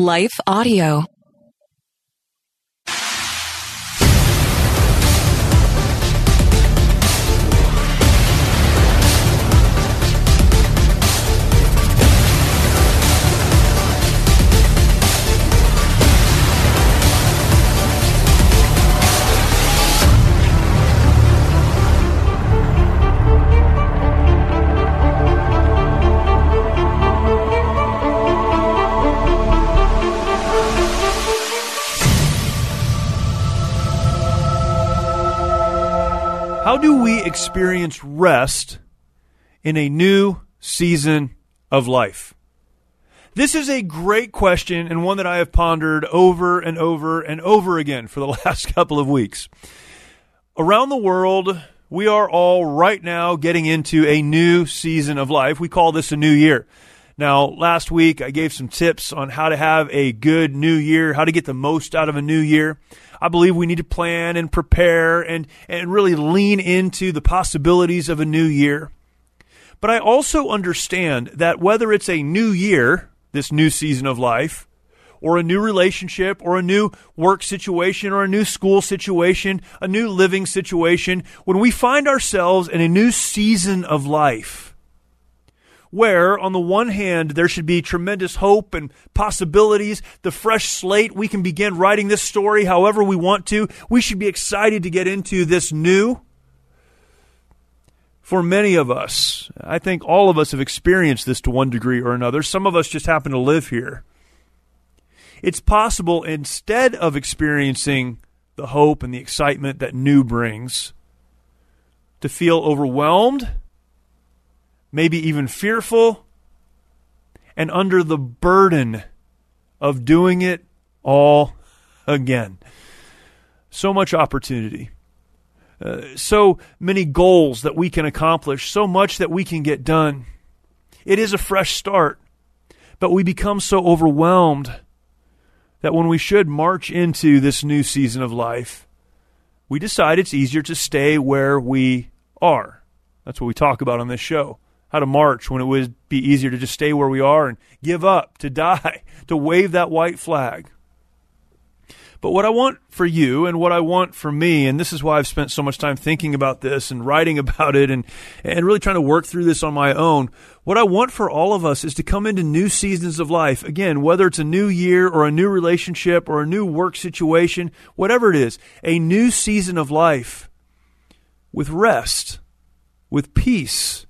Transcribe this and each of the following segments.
Life Audio. Do we experience rest in a new season of life? This is a great question and one that I have pondered over and over and over again for the last couple of weeks. Around the world, we are all right now getting into a new season of life. We call this a new year. Now, last week I gave some tips on how to have a good new year, how to get the most out of a new year. I believe we need to plan and prepare and, and really lean into the possibilities of a new year. But I also understand that whether it's a new year, this new season of life, or a new relationship, or a new work situation, or a new school situation, a new living situation, when we find ourselves in a new season of life, where, on the one hand, there should be tremendous hope and possibilities, the fresh slate, we can begin writing this story however we want to. We should be excited to get into this new. For many of us, I think all of us have experienced this to one degree or another. Some of us just happen to live here. It's possible, instead of experiencing the hope and the excitement that new brings, to feel overwhelmed maybe even fearful, and under the burden of doing it all again. So much opportunity. Uh, so many goals that we can accomplish, so much that we can get done. It is a fresh start, but we become so overwhelmed that when we should march into this new season of life, we decide it's easier to stay where we are. That's what we talk about on this show how to march when it would be easier to just stay where we are and give up, to die, to wave that white flag. But what I want for you and what I want for me, and this is why I've spent so much time thinking about this and writing about it and, and really trying to work through this on my own, what I want for all of us is to come into new seasons of life. Again, whether it's a new year or a new relationship or a new work situation, whatever it is, a new season of life with rest, with peace,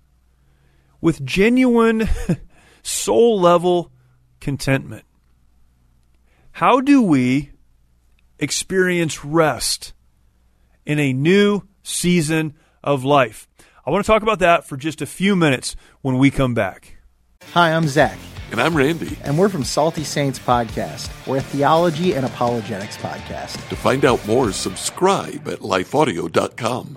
with genuine soul level contentment. How do we experience rest in a new season of life? I want to talk about that for just a few minutes when we come back. Hi, I'm Zach. And I'm Randy. And we're from Salty Saints Podcast. We're a theology and apologetics podcast. To find out more, subscribe at lifeaudio.com.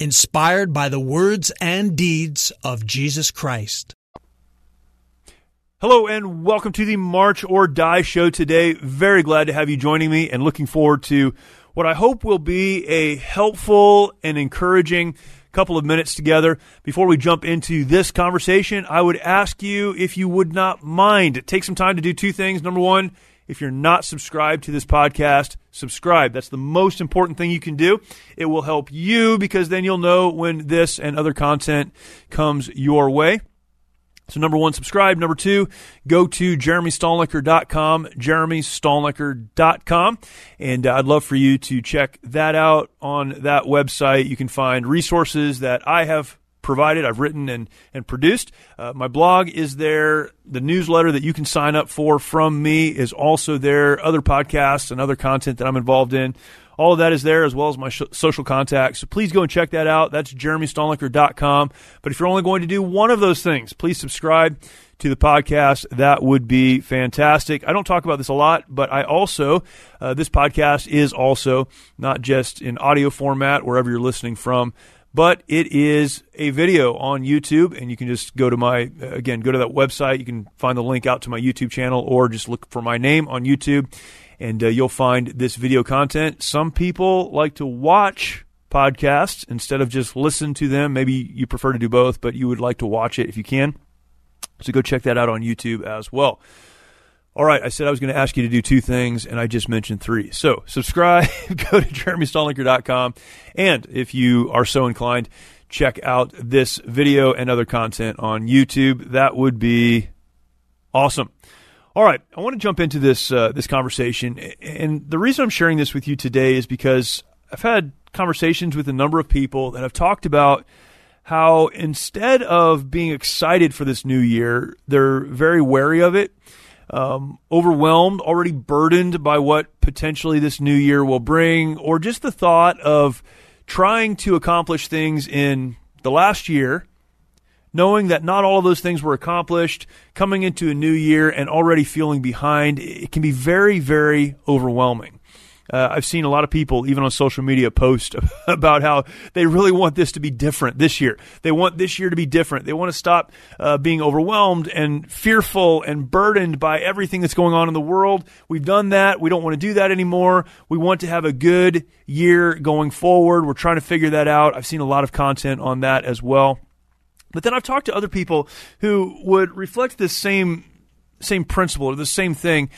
inspired by the words and deeds of Jesus Christ. Hello and welcome to the March or Die show today. Very glad to have you joining me and looking forward to what I hope will be a helpful and encouraging couple of minutes together. Before we jump into this conversation, I would ask you if you would not mind take some time to do two things. Number one, if you're not subscribed to this podcast, subscribe. That's the most important thing you can do. It will help you because then you'll know when this and other content comes your way. So, number one, subscribe. Number two, go to jeremystalnecker.com, jeremystalnecker.com. And uh, I'd love for you to check that out on that website. You can find resources that I have provided, I've written and, and produced. Uh, my blog is there. The newsletter that you can sign up for from me is also there. Other podcasts and other content that I'm involved in All of that is there as well as my sh- social contacts. So please go and check that out. That's jeremystalnecker.com. But if you're only going to do one of those things, please subscribe to the podcast. That would be fantastic. I don't talk about this a lot, but I also, uh, this podcast is also not just in audio format wherever you're listening from, but it is a video on YouTube, and you can just go to my, again, go to that website. You can find the link out to my YouTube channel or just look for my name on YouTube, and uh, you'll find this video content. Some people like to watch podcasts instead of just listen to them. Maybe you prefer to do both, but you would like to watch it if you can. So go check that out on YouTube as well. All right, I said I was going to ask you to do two things, and I just mentioned three. So subscribe, go to jeremystalnecker.com, and if you are so inclined, check out this video and other content on YouTube. That would be awesome. All right, I want to jump into this uh, this conversation, and the reason I'm sharing this with you today is because I've had conversations with a number of people that have talked about how instead of being excited for this new year, they're very wary of it, um, overwhelmed, already burdened by what potentially this new year will bring, or just the thought of trying to accomplish things in the last year, knowing that not all of those things were accomplished, coming into a new year and already feeling behind, it can be very, very overwhelming. Uh, I've seen a lot of people, even on social media, post about how they really want this to be different this year. They want this year to be different. They want to stop uh, being overwhelmed and fearful and burdened by everything that's going on in the world. We've done that. We don't want to do that anymore. We want to have a good year going forward. We're trying to figure that out. I've seen a lot of content on that as well. But then I've talked to other people who would reflect this same same principle or the same thing,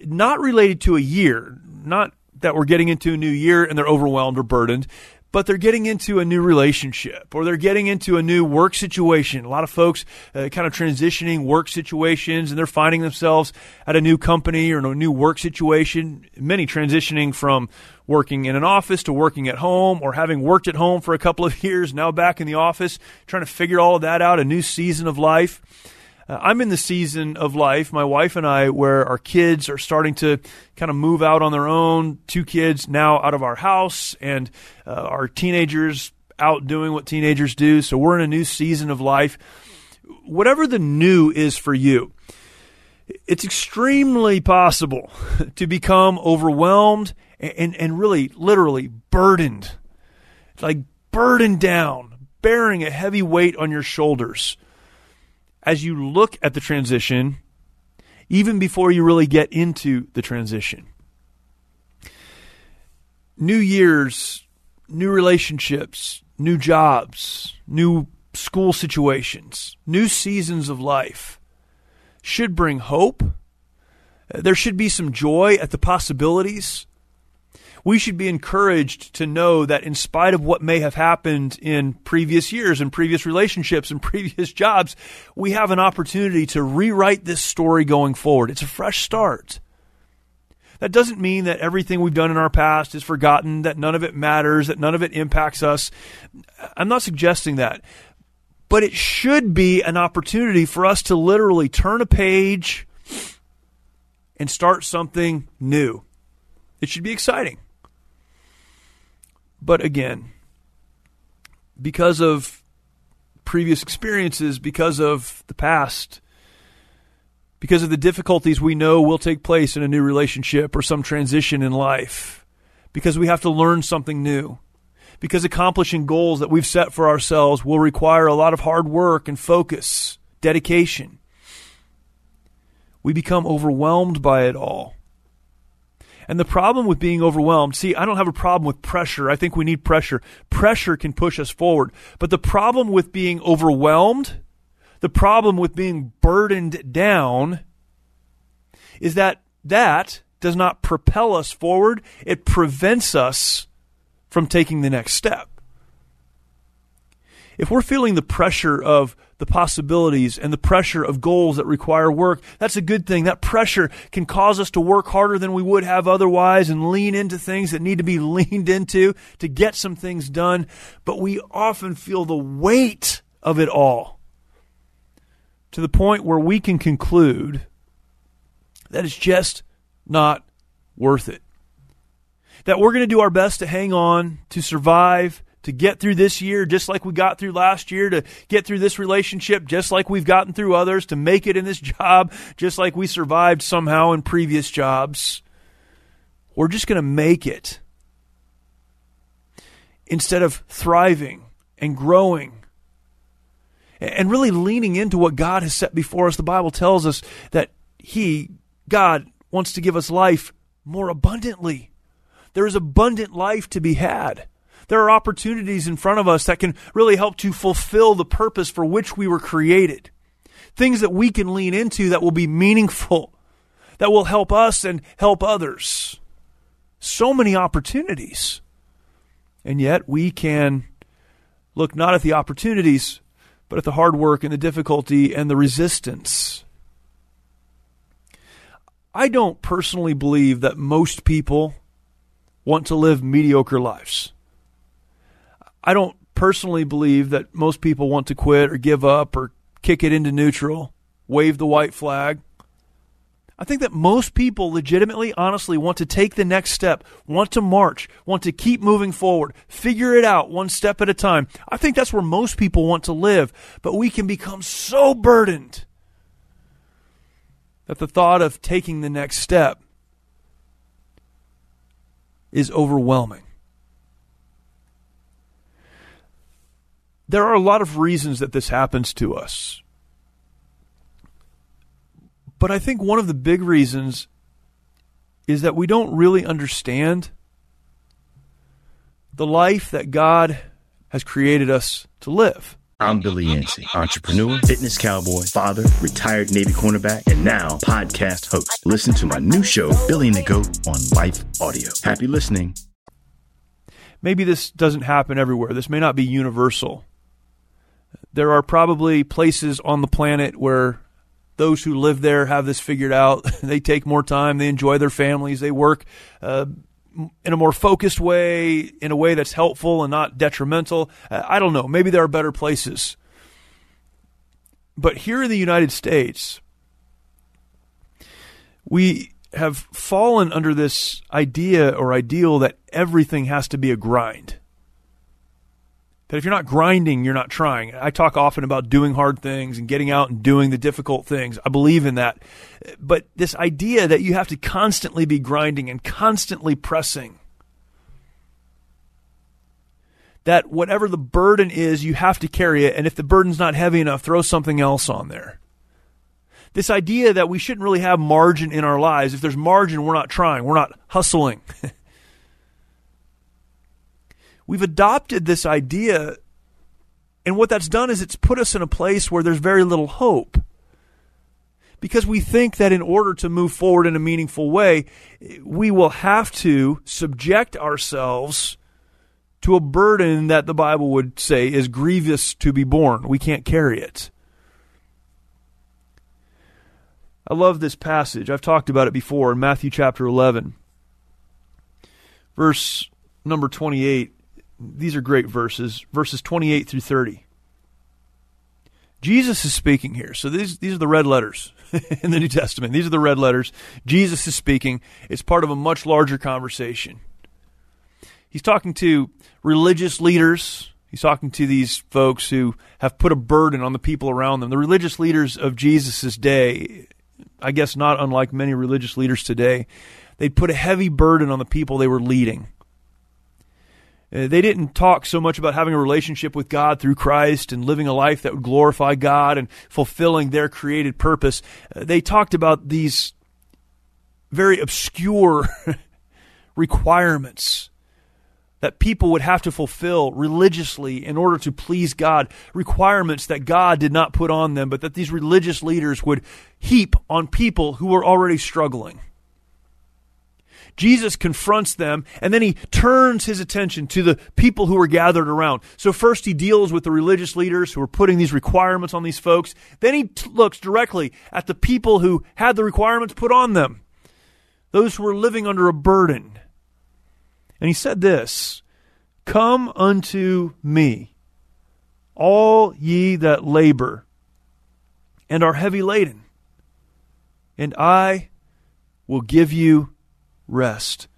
not related to a year, not that we're getting into a new year and they're overwhelmed or burdened, but they're getting into a new relationship or they're getting into a new work situation. A lot of folks uh, kind of transitioning work situations and they're finding themselves at a new company or a new work situation. Many transitioning from working in an office to working at home or having worked at home for a couple of years, now back in the office, trying to figure all of that out, a new season of life. Uh, I'm in the season of life, my wife and I, where our kids are starting to kind of move out on their own. Two kids now out of our house, and uh, our teenagers out doing what teenagers do. So we're in a new season of life. Whatever the new is for you, it's extremely possible to become overwhelmed and, and really, literally burdened, like burdened down, bearing a heavy weight on your shoulders as you look at the transition, even before you really get into the transition. New years, new relationships, new jobs, new school situations, new seasons of life should bring hope. There should be some joy at the possibilities we should be encouraged to know that in spite of what may have happened in previous years and previous relationships and previous jobs, we have an opportunity to rewrite this story going forward. It's a fresh start. That doesn't mean that everything we've done in our past is forgotten, that none of it matters, that none of it impacts us. I'm not suggesting that. But it should be an opportunity for us to literally turn a page and start something new. It should be exciting. But again, because of previous experiences, because of the past, because of the difficulties we know will take place in a new relationship or some transition in life, because we have to learn something new, because accomplishing goals that we've set for ourselves will require a lot of hard work and focus, dedication. We become overwhelmed by it all. And the problem with being overwhelmed, see, I don't have a problem with pressure. I think we need pressure. Pressure can push us forward. But the problem with being overwhelmed, the problem with being burdened down, is that that does not propel us forward. It prevents us from taking the next step if we're feeling the pressure of the possibilities and the pressure of goals that require work, that's a good thing. That pressure can cause us to work harder than we would have otherwise and lean into things that need to be leaned into to get some things done. But we often feel the weight of it all to the point where we can conclude that it's just not worth it. that we're going to do our best to hang on, to survive, to get through this year just like we got through last year, to get through this relationship just like we've gotten through others, to make it in this job just like we survived somehow in previous jobs. We're just going to make it instead of thriving and growing and really leaning into what God has set before us. The Bible tells us that He, God, wants to give us life more abundantly. There is abundant life to be had. There are opportunities in front of us that can really help to fulfill the purpose for which we were created. Things that we can lean into that will be meaningful, that will help us and help others. So many opportunities. And yet we can look not at the opportunities, but at the hard work and the difficulty and the resistance. I don't personally believe that most people want to live mediocre lives. I don't personally believe that most people want to quit or give up or kick it into neutral, wave the white flag. I think that most people legitimately, honestly want to take the next step, want to march, want to keep moving forward, figure it out one step at a time. I think that's where most people want to live, but we can become so burdened that the thought of taking the next step is overwhelming. There are a lot of reasons that this happens to us. But I think one of the big reasons is that we don't really understand the life that God has created us to live. I'm Billy Yancey, entrepreneur, fitness cowboy, father, retired Navy cornerback, and now podcast host. Listen to my new show, Billy and the Goat, on Life Audio. Happy listening. Maybe this doesn't happen everywhere. This may not be universal. There are probably places on the planet where those who live there have this figured out. they take more time, they enjoy their families, they work uh, in a more focused way, in a way that's helpful and not detrimental. Uh, I don't know. Maybe there are better places. But here in the United States, we have fallen under this idea or ideal that everything has to be a grind that if you're not grinding, you're not trying. I talk often about doing hard things and getting out and doing the difficult things. I believe in that. But this idea that you have to constantly be grinding and constantly pressing, that whatever the burden is, you have to carry it. And if the burden's not heavy enough, throw something else on there. This idea that we shouldn't really have margin in our lives. If there's margin, we're not trying, we're not hustling. we've adopted this idea, and what that's done is it's put us in a place where there's very little hope. Because we think that in order to move forward in a meaningful way, we will have to subject ourselves to a burden that the Bible would say is grievous to be borne. We can't carry it. I love this passage. I've talked about it before in Matthew chapter 11, verse number 28 these are great verses, verses 28 through 30. Jesus is speaking here. So these these are the red letters in the New Testament. These are the red letters. Jesus is speaking. It's part of a much larger conversation. He's talking to religious leaders. He's talking to these folks who have put a burden on the people around them. The religious leaders of Jesus' day, I guess not unlike many religious leaders today, they put a heavy burden on the people they were leading. Uh, they didn't talk so much about having a relationship with God through Christ and living a life that would glorify God and fulfilling their created purpose. Uh, they talked about these very obscure requirements that people would have to fulfill religiously in order to please God, requirements that God did not put on them, but that these religious leaders would heap on people who were already struggling. Jesus confronts them and then he turns his attention to the people who are gathered around. So first he deals with the religious leaders who are putting these requirements on these folks. Then he t- looks directly at the people who had the requirements put on them. Those who were living under a burden. And he said this, Come unto me, all ye that labor and are heavy laden, and I will give you rest.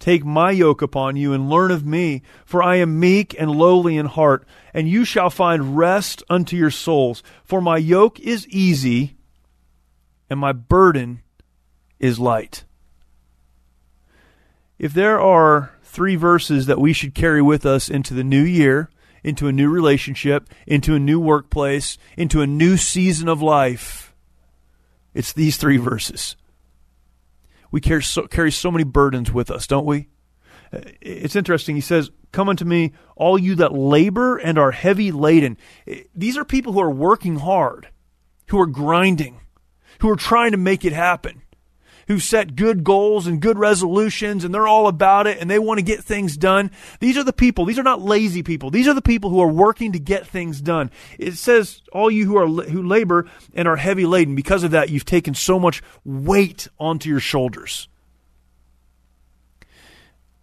Take my yoke upon you and learn of me, for I am meek and lowly in heart, and you shall find rest unto your souls. For my yoke is easy, and my burden is light. If there are three verses that we should carry with us into the new year, into a new relationship, into a new workplace, into a new season of life, it's these three verses we carry so, carry so many burdens with us, don't we? Uh, it's interesting. He says, Come unto me, all you that labor and are heavy laden. Uh, these are people who are working hard, who are grinding, who are trying to make it happen who set good goals and good resolutions and they're all about it and they want to get things done. These are the people. These are not lazy people. These are the people who are working to get things done. It says all you who are who labor and are heavy laden. Because of that, you've taken so much weight onto your shoulders.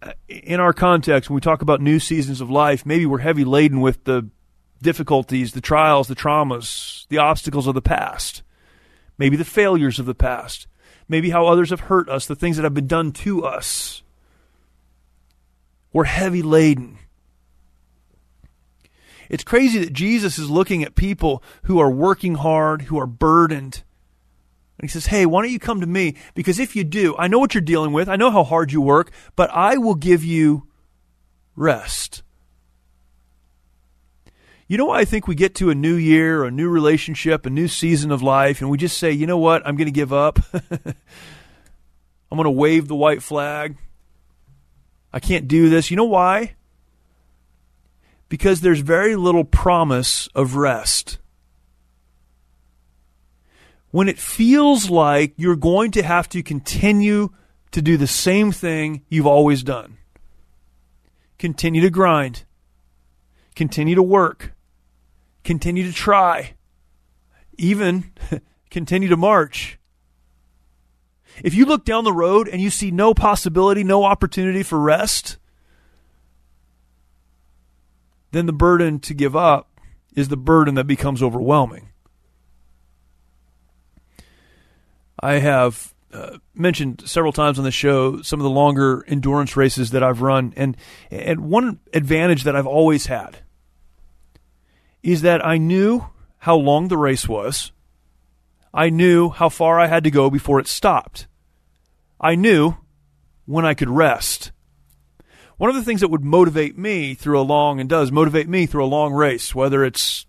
Uh, in our context, when we talk about new seasons of life, maybe we're heavy laden with the difficulties, the trials, the traumas, the obstacles of the past, maybe the failures of the past maybe how others have hurt us, the things that have been done to us. We're heavy laden. It's crazy that Jesus is looking at people who are working hard, who are burdened. And he says, Hey, why don't you come to me? Because if you do, I know what you're dealing with. I know how hard you work, but I will give you rest. You know I think we get to a new year, a new relationship, a new season of life, and we just say, you know what, I'm going to give up. I'm going to wave the white flag. I can't do this. You know why? Because there's very little promise of rest. When it feels like you're going to have to continue to do the same thing you've always done, continue to grind, continue to work, continue to try, even continue to march. If you look down the road and you see no possibility, no opportunity for rest, then the burden to give up is the burden that becomes overwhelming. I have uh, mentioned several times on the show some of the longer endurance races that I've run, and and one advantage that I've always had is that I knew how long the race was. I knew how far I had to go before it stopped. I knew when I could rest. One of the things that would motivate me through a long, and does motivate me through a long race, whether it's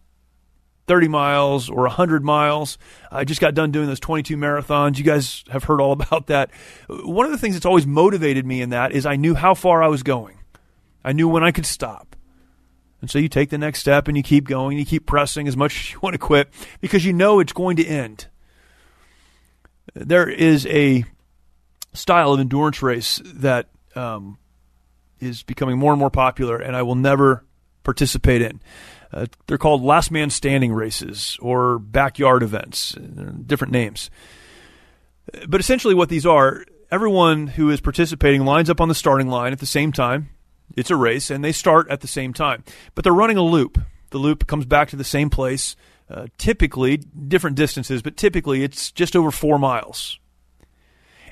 30 miles or 100 miles. I just got done doing those 22 marathons. You guys have heard all about that. One of the things that's always motivated me in that is I knew how far I was going. I knew when I could stop. And so you take the next step and you keep going, you keep pressing as much as you want to quit because you know it's going to end. There is a style of endurance race that um, is becoming more and more popular, and I will never participate in. Uh, they're called last man standing races or backyard events, different names. But essentially, what these are, everyone who is participating lines up on the starting line at the same time it's a race, and they start at the same time. But they're running a loop. The loop comes back to the same place, uh, typically different distances, but typically it's just over four miles.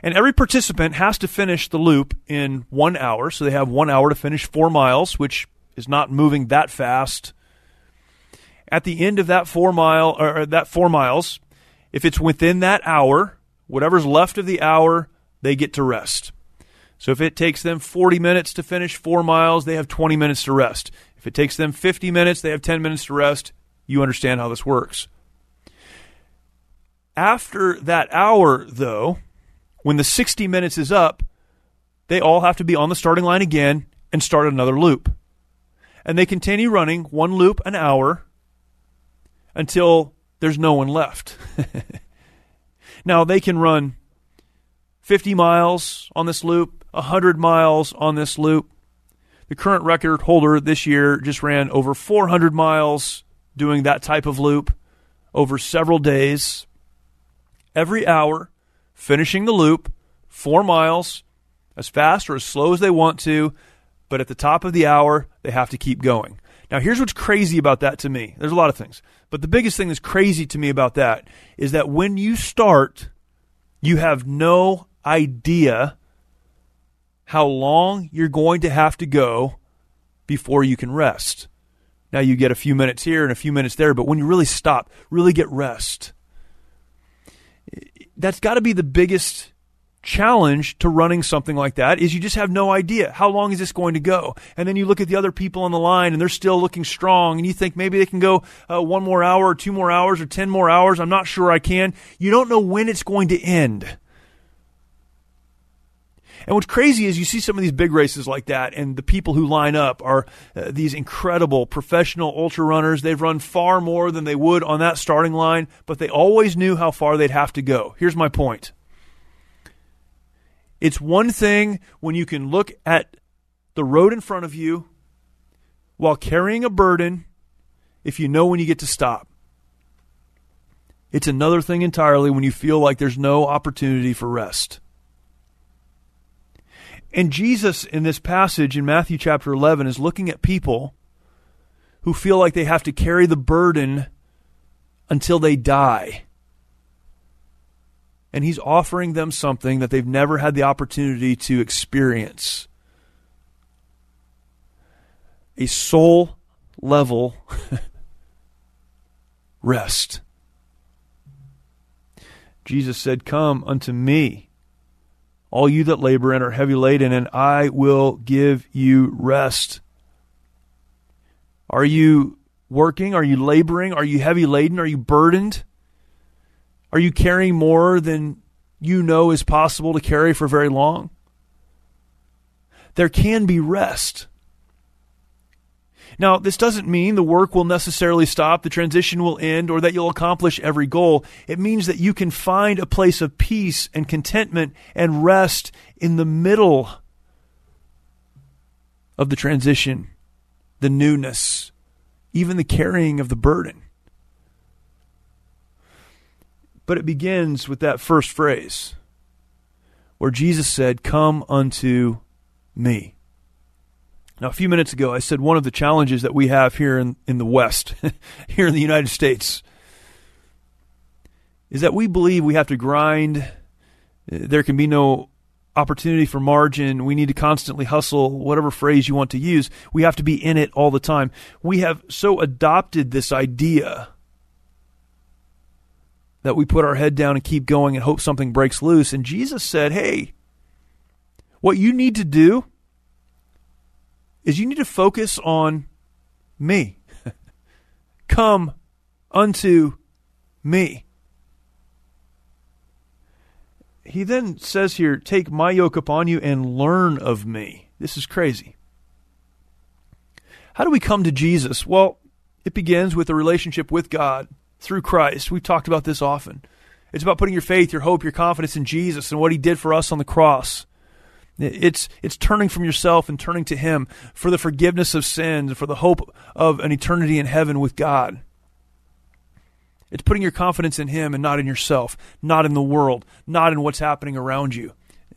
And every participant has to finish the loop in one hour. So they have one hour to finish four miles, which is not moving that fast. At the end of that four mile or that four miles, if it's within that hour, whatever's left of the hour, they get to rest. So if it takes them 40 minutes to finish four miles, they have 20 minutes to rest. If it takes them 50 minutes, they have 10 minutes to rest. You understand how this works. After that hour, though, when the 60 minutes is up, they all have to be on the starting line again and start another loop. And they continue running one loop an hour until there's no one left. now, they can run 50 miles on this loop, 100 miles on this loop. The current record holder this year just ran over 400 miles doing that type of loop over several days. Every hour, finishing the loop, four miles, as fast or as slow as they want to, but at the top of the hour, they have to keep going. Now, here's what's crazy about that to me. There's a lot of things, but the biggest thing that's crazy to me about that is that when you start, you have no idea how long you're going to have to go before you can rest. Now you get a few minutes here and a few minutes there, but when you really stop, really get rest, that's got to be the biggest challenge to running something like that is you just have no idea how long is this going to go. And then you look at the other people on the line and they're still looking strong and you think maybe they can go uh, one more hour or two more hours or ten more hours. I'm not sure i can. You don't know when it's going to end and what's crazy is you see some of these big races like that, and the people who line up are uh, these incredible professional ultra runners. They've run far more than they would on that starting line, but they always knew how far they'd have to go. Here's my point it's one thing when you can look at the road in front of you while carrying a burden if you know when you get to stop. It's another thing entirely when you feel like there's no opportunity for rest. And Jesus, in this passage in Matthew chapter 11, is looking at people who feel like they have to carry the burden until they die. And he's offering them something that they've never had the opportunity to experience a soul level rest. Jesus said, Come unto me all you that labor and are heavy laden, and I will give you rest. Are you working? Are you laboring? Are you heavy laden? Are you burdened? Are you carrying more than you know is possible to carry for very long? There can be rest. Now, this doesn't mean the work will necessarily stop, the transition will end, or that you'll accomplish every goal. It means that you can find a place of peace and contentment and rest in the middle of the transition, the newness, even the carrying of the burden. But it begins with that first phrase where Jesus said, Come unto me. Now, a few minutes ago, I said one of the challenges that we have here in, in the West, here in the United States, is that we believe we have to grind. There can be no opportunity for margin. We need to constantly hustle, whatever phrase you want to use. We have to be in it all the time. We have so adopted this idea that we put our head down and keep going and hope something breaks loose. And Jesus said, hey, what you need to do is you need to focus on me. Come unto me. He then says here, Take my yoke upon you and learn of me. This is crazy. How do we come to Jesus? Well, it begins with a relationship with God through Christ. We've talked about this often. It's about putting your faith, your hope, your confidence in Jesus and what he did for us on the cross. It's it's turning from yourself and turning to Him for the forgiveness of sins, and for the hope of an eternity in heaven with God. It's putting your confidence in Him and not in yourself, not in the world, not in what's happening around you.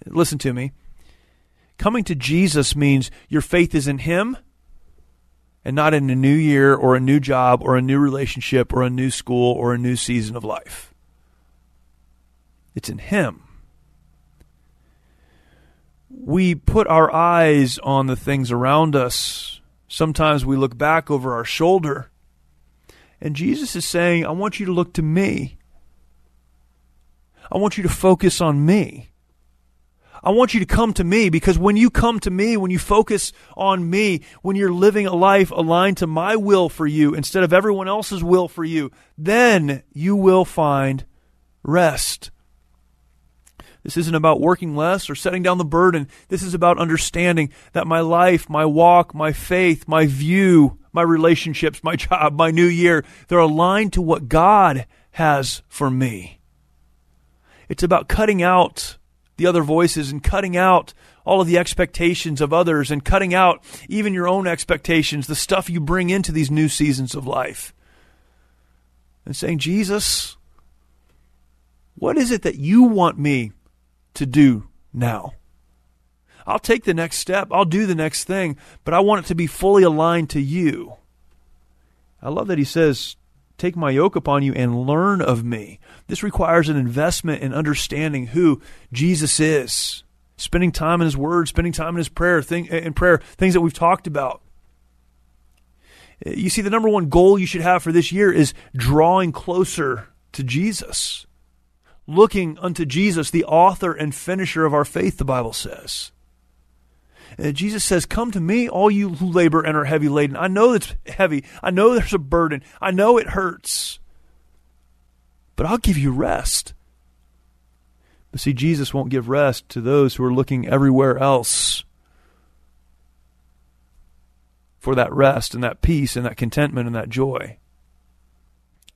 Listen to me. Coming to Jesus means your faith is in Him and not in a new year or a new job or a new relationship or a new school or a new season of life. It's in Him we put our eyes on the things around us. Sometimes we look back over our shoulder. And Jesus is saying, I want you to look to me. I want you to focus on me. I want you to come to me because when you come to me, when you focus on me, when you're living a life aligned to my will for you instead of everyone else's will for you, then you will find rest. This isn't about working less or setting down the burden. This is about understanding that my life, my walk, my faith, my view, my relationships, my job, my new year, they're aligned to what God has for me. It's about cutting out the other voices and cutting out all of the expectations of others and cutting out even your own expectations, the stuff you bring into these new seasons of life. And saying, Jesus, what is it that you want me to do now. I'll take the next step, I'll do the next thing, but I want it to be fully aligned to you. I love that he says, Take my yoke upon you and learn of me. This requires an investment in understanding who Jesus is. spending time in His Word, spending time in His prayer, thing, eh, in prayer, things that we've talked about. Eh, you see, the number one goal you should have for this year is drawing closer to Jesus, looking unto Jesus, the author and finisher of our faith, the Bible says. Uh, Jesus says, Come to me, all you who labor and are heavy laden. I know it's heavy. I know there's a burden. I know it hurts. But I'll give you rest. But see, Jesus won't give rest to those who are looking everywhere else for that rest and that peace and that contentment and that joy.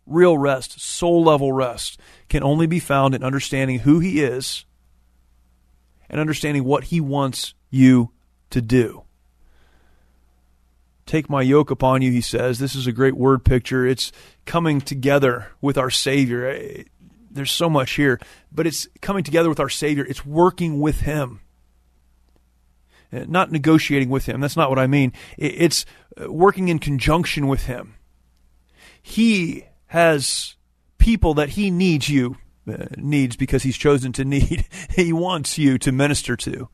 Real rest, soul level rest, can only be found in understanding who He is and understanding what He wants you to do. Take my yoke upon you, he says. This is a great word picture. It's coming together with our Savior. There's so much here, but it's coming together with our Savior. It's working with Him, uh, not negotiating with Him. That's not what I mean. It's uh, working in conjunction with Him. He has people that He needs you, uh, needs because He's chosen to need. he wants you to minister to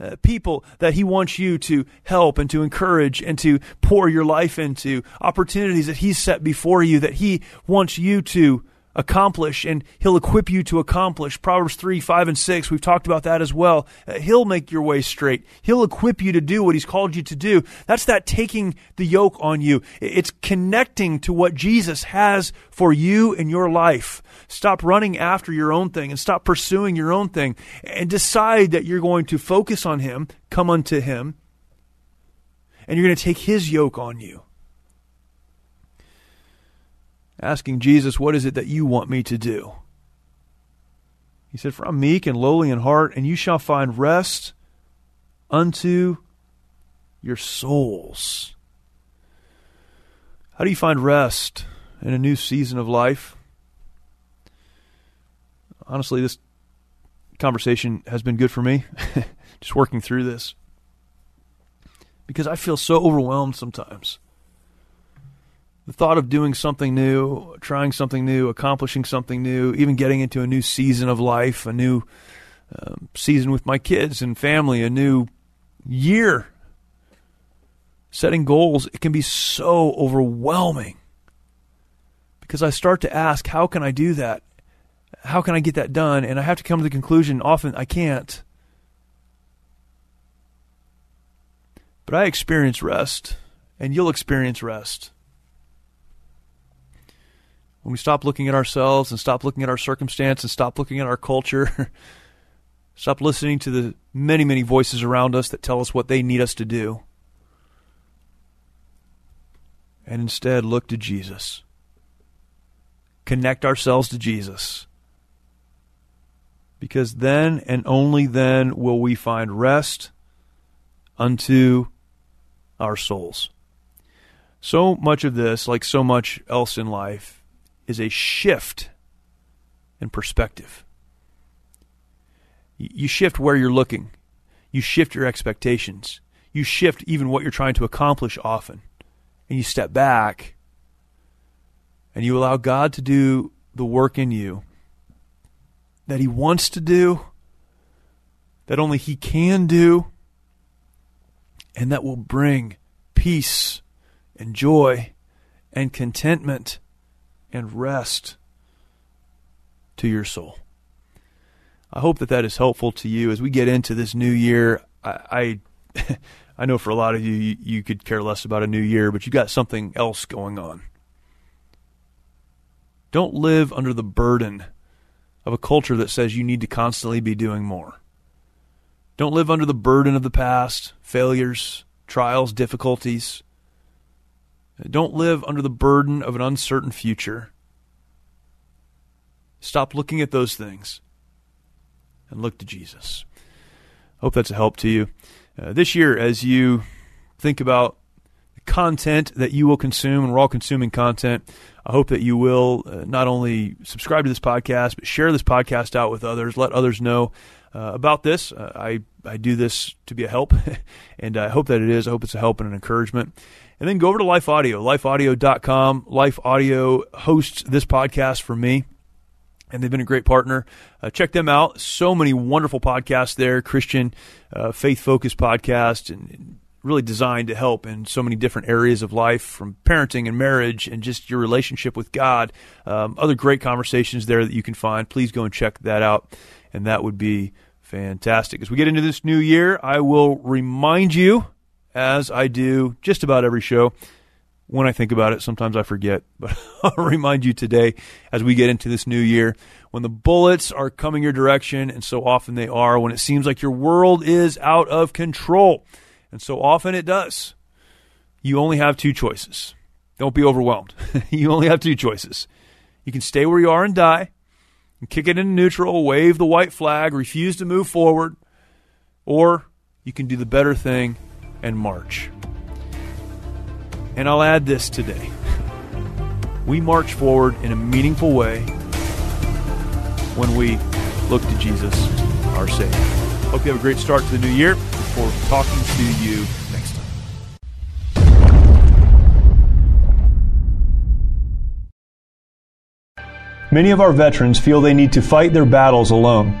uh, people that He wants you to help and to encourage and to pour your life into, opportunities that He's set before you that He wants you to accomplish and he'll equip you to accomplish. Proverbs 3, 5, and 6, we've talked about that as well. Uh, he'll make your way straight. He'll equip you to do what he's called you to do. That's that taking the yoke on you. It's connecting to what Jesus has for you in your life. Stop running after your own thing and stop pursuing your own thing and decide that you're going to focus on him, come unto him, and you're going to take his yoke on you asking Jesus, What is it that you want me to do? He said, For I'm meek and lowly in heart, and you shall find rest unto your souls. How do you find rest in a new season of life? Honestly, this conversation has been good for me, just working through this. Because I feel so overwhelmed sometimes the thought of doing something new, trying something new, accomplishing something new, even getting into a new season of life, a new um, season with my kids and family, a new year, setting goals, it can be so overwhelming because I start to ask, how can I do that? How can I get that done? And I have to come to the conclusion often I can't. But I experience rest, and you'll experience rest when we stop looking at ourselves and stop looking at our circumstance and stop looking at our culture, stop listening to the many, many voices around us that tell us what they need us to do, and instead look to Jesus. Connect ourselves to Jesus. Because then and only then will we find rest unto our souls. So much of this, like so much else in life, is a shift in perspective. You shift where you're looking, you shift your expectations, you shift even what you're trying to accomplish often, and you step back and you allow God to do the work in you that He wants to do, that only He can do, and that will bring peace and joy and contentment and rest to your soul. I hope that that is helpful to you as we get into this new year. I, I, I know for a lot of you, you, you could care less about a new year, but you got something else going on. Don't live under the burden of a culture that says you need to constantly be doing more. Don't live under the burden of the past, failures, trials, difficulties. Don't live under the burden of an uncertain future. Stop looking at those things and look to Jesus. Hope that's a help to you. Uh, this year, as you think about the content that you will consume, and we're all consuming content, I hope that you will uh, not only subscribe to this podcast, but share this podcast out with others. Let others know uh, about this. Uh, I, I do this to be a help, and I hope that it is. I hope it's a help and an encouragement. And then go over to Life Audio, lifeaudio.com. Life Audio hosts this podcast for me. and they've been a great partner. Uh, check them out. So many wonderful podcasts there, Christian, uh, faith focused podcast, and really designed to help in so many different areas of life, from parenting and marriage, and just your relationship with God. Um, other great conversations there that you can find. Please go and check that out, and that would be fantastic. As we get into this new year, I will remind you, as I do just about every show when I think about it. Sometimes I forget, but I'll remind you today as we get into this new year when the bullets are coming your direction, and so often they are, when it seems like your world is out of control, and so often it does. You only have two choices. Don't be overwhelmed. you only have two choices. You can stay where you are and die, and kick it into neutral, wave the white flag, refuse to move forward, or you can do the better thing and march. And I'll add this today. We march forward in a meaningful way when we look to Jesus, our Savior. Hope you have a great start to the new year. To talking to you next time. Many of our veterans feel they need to fight their battles alone.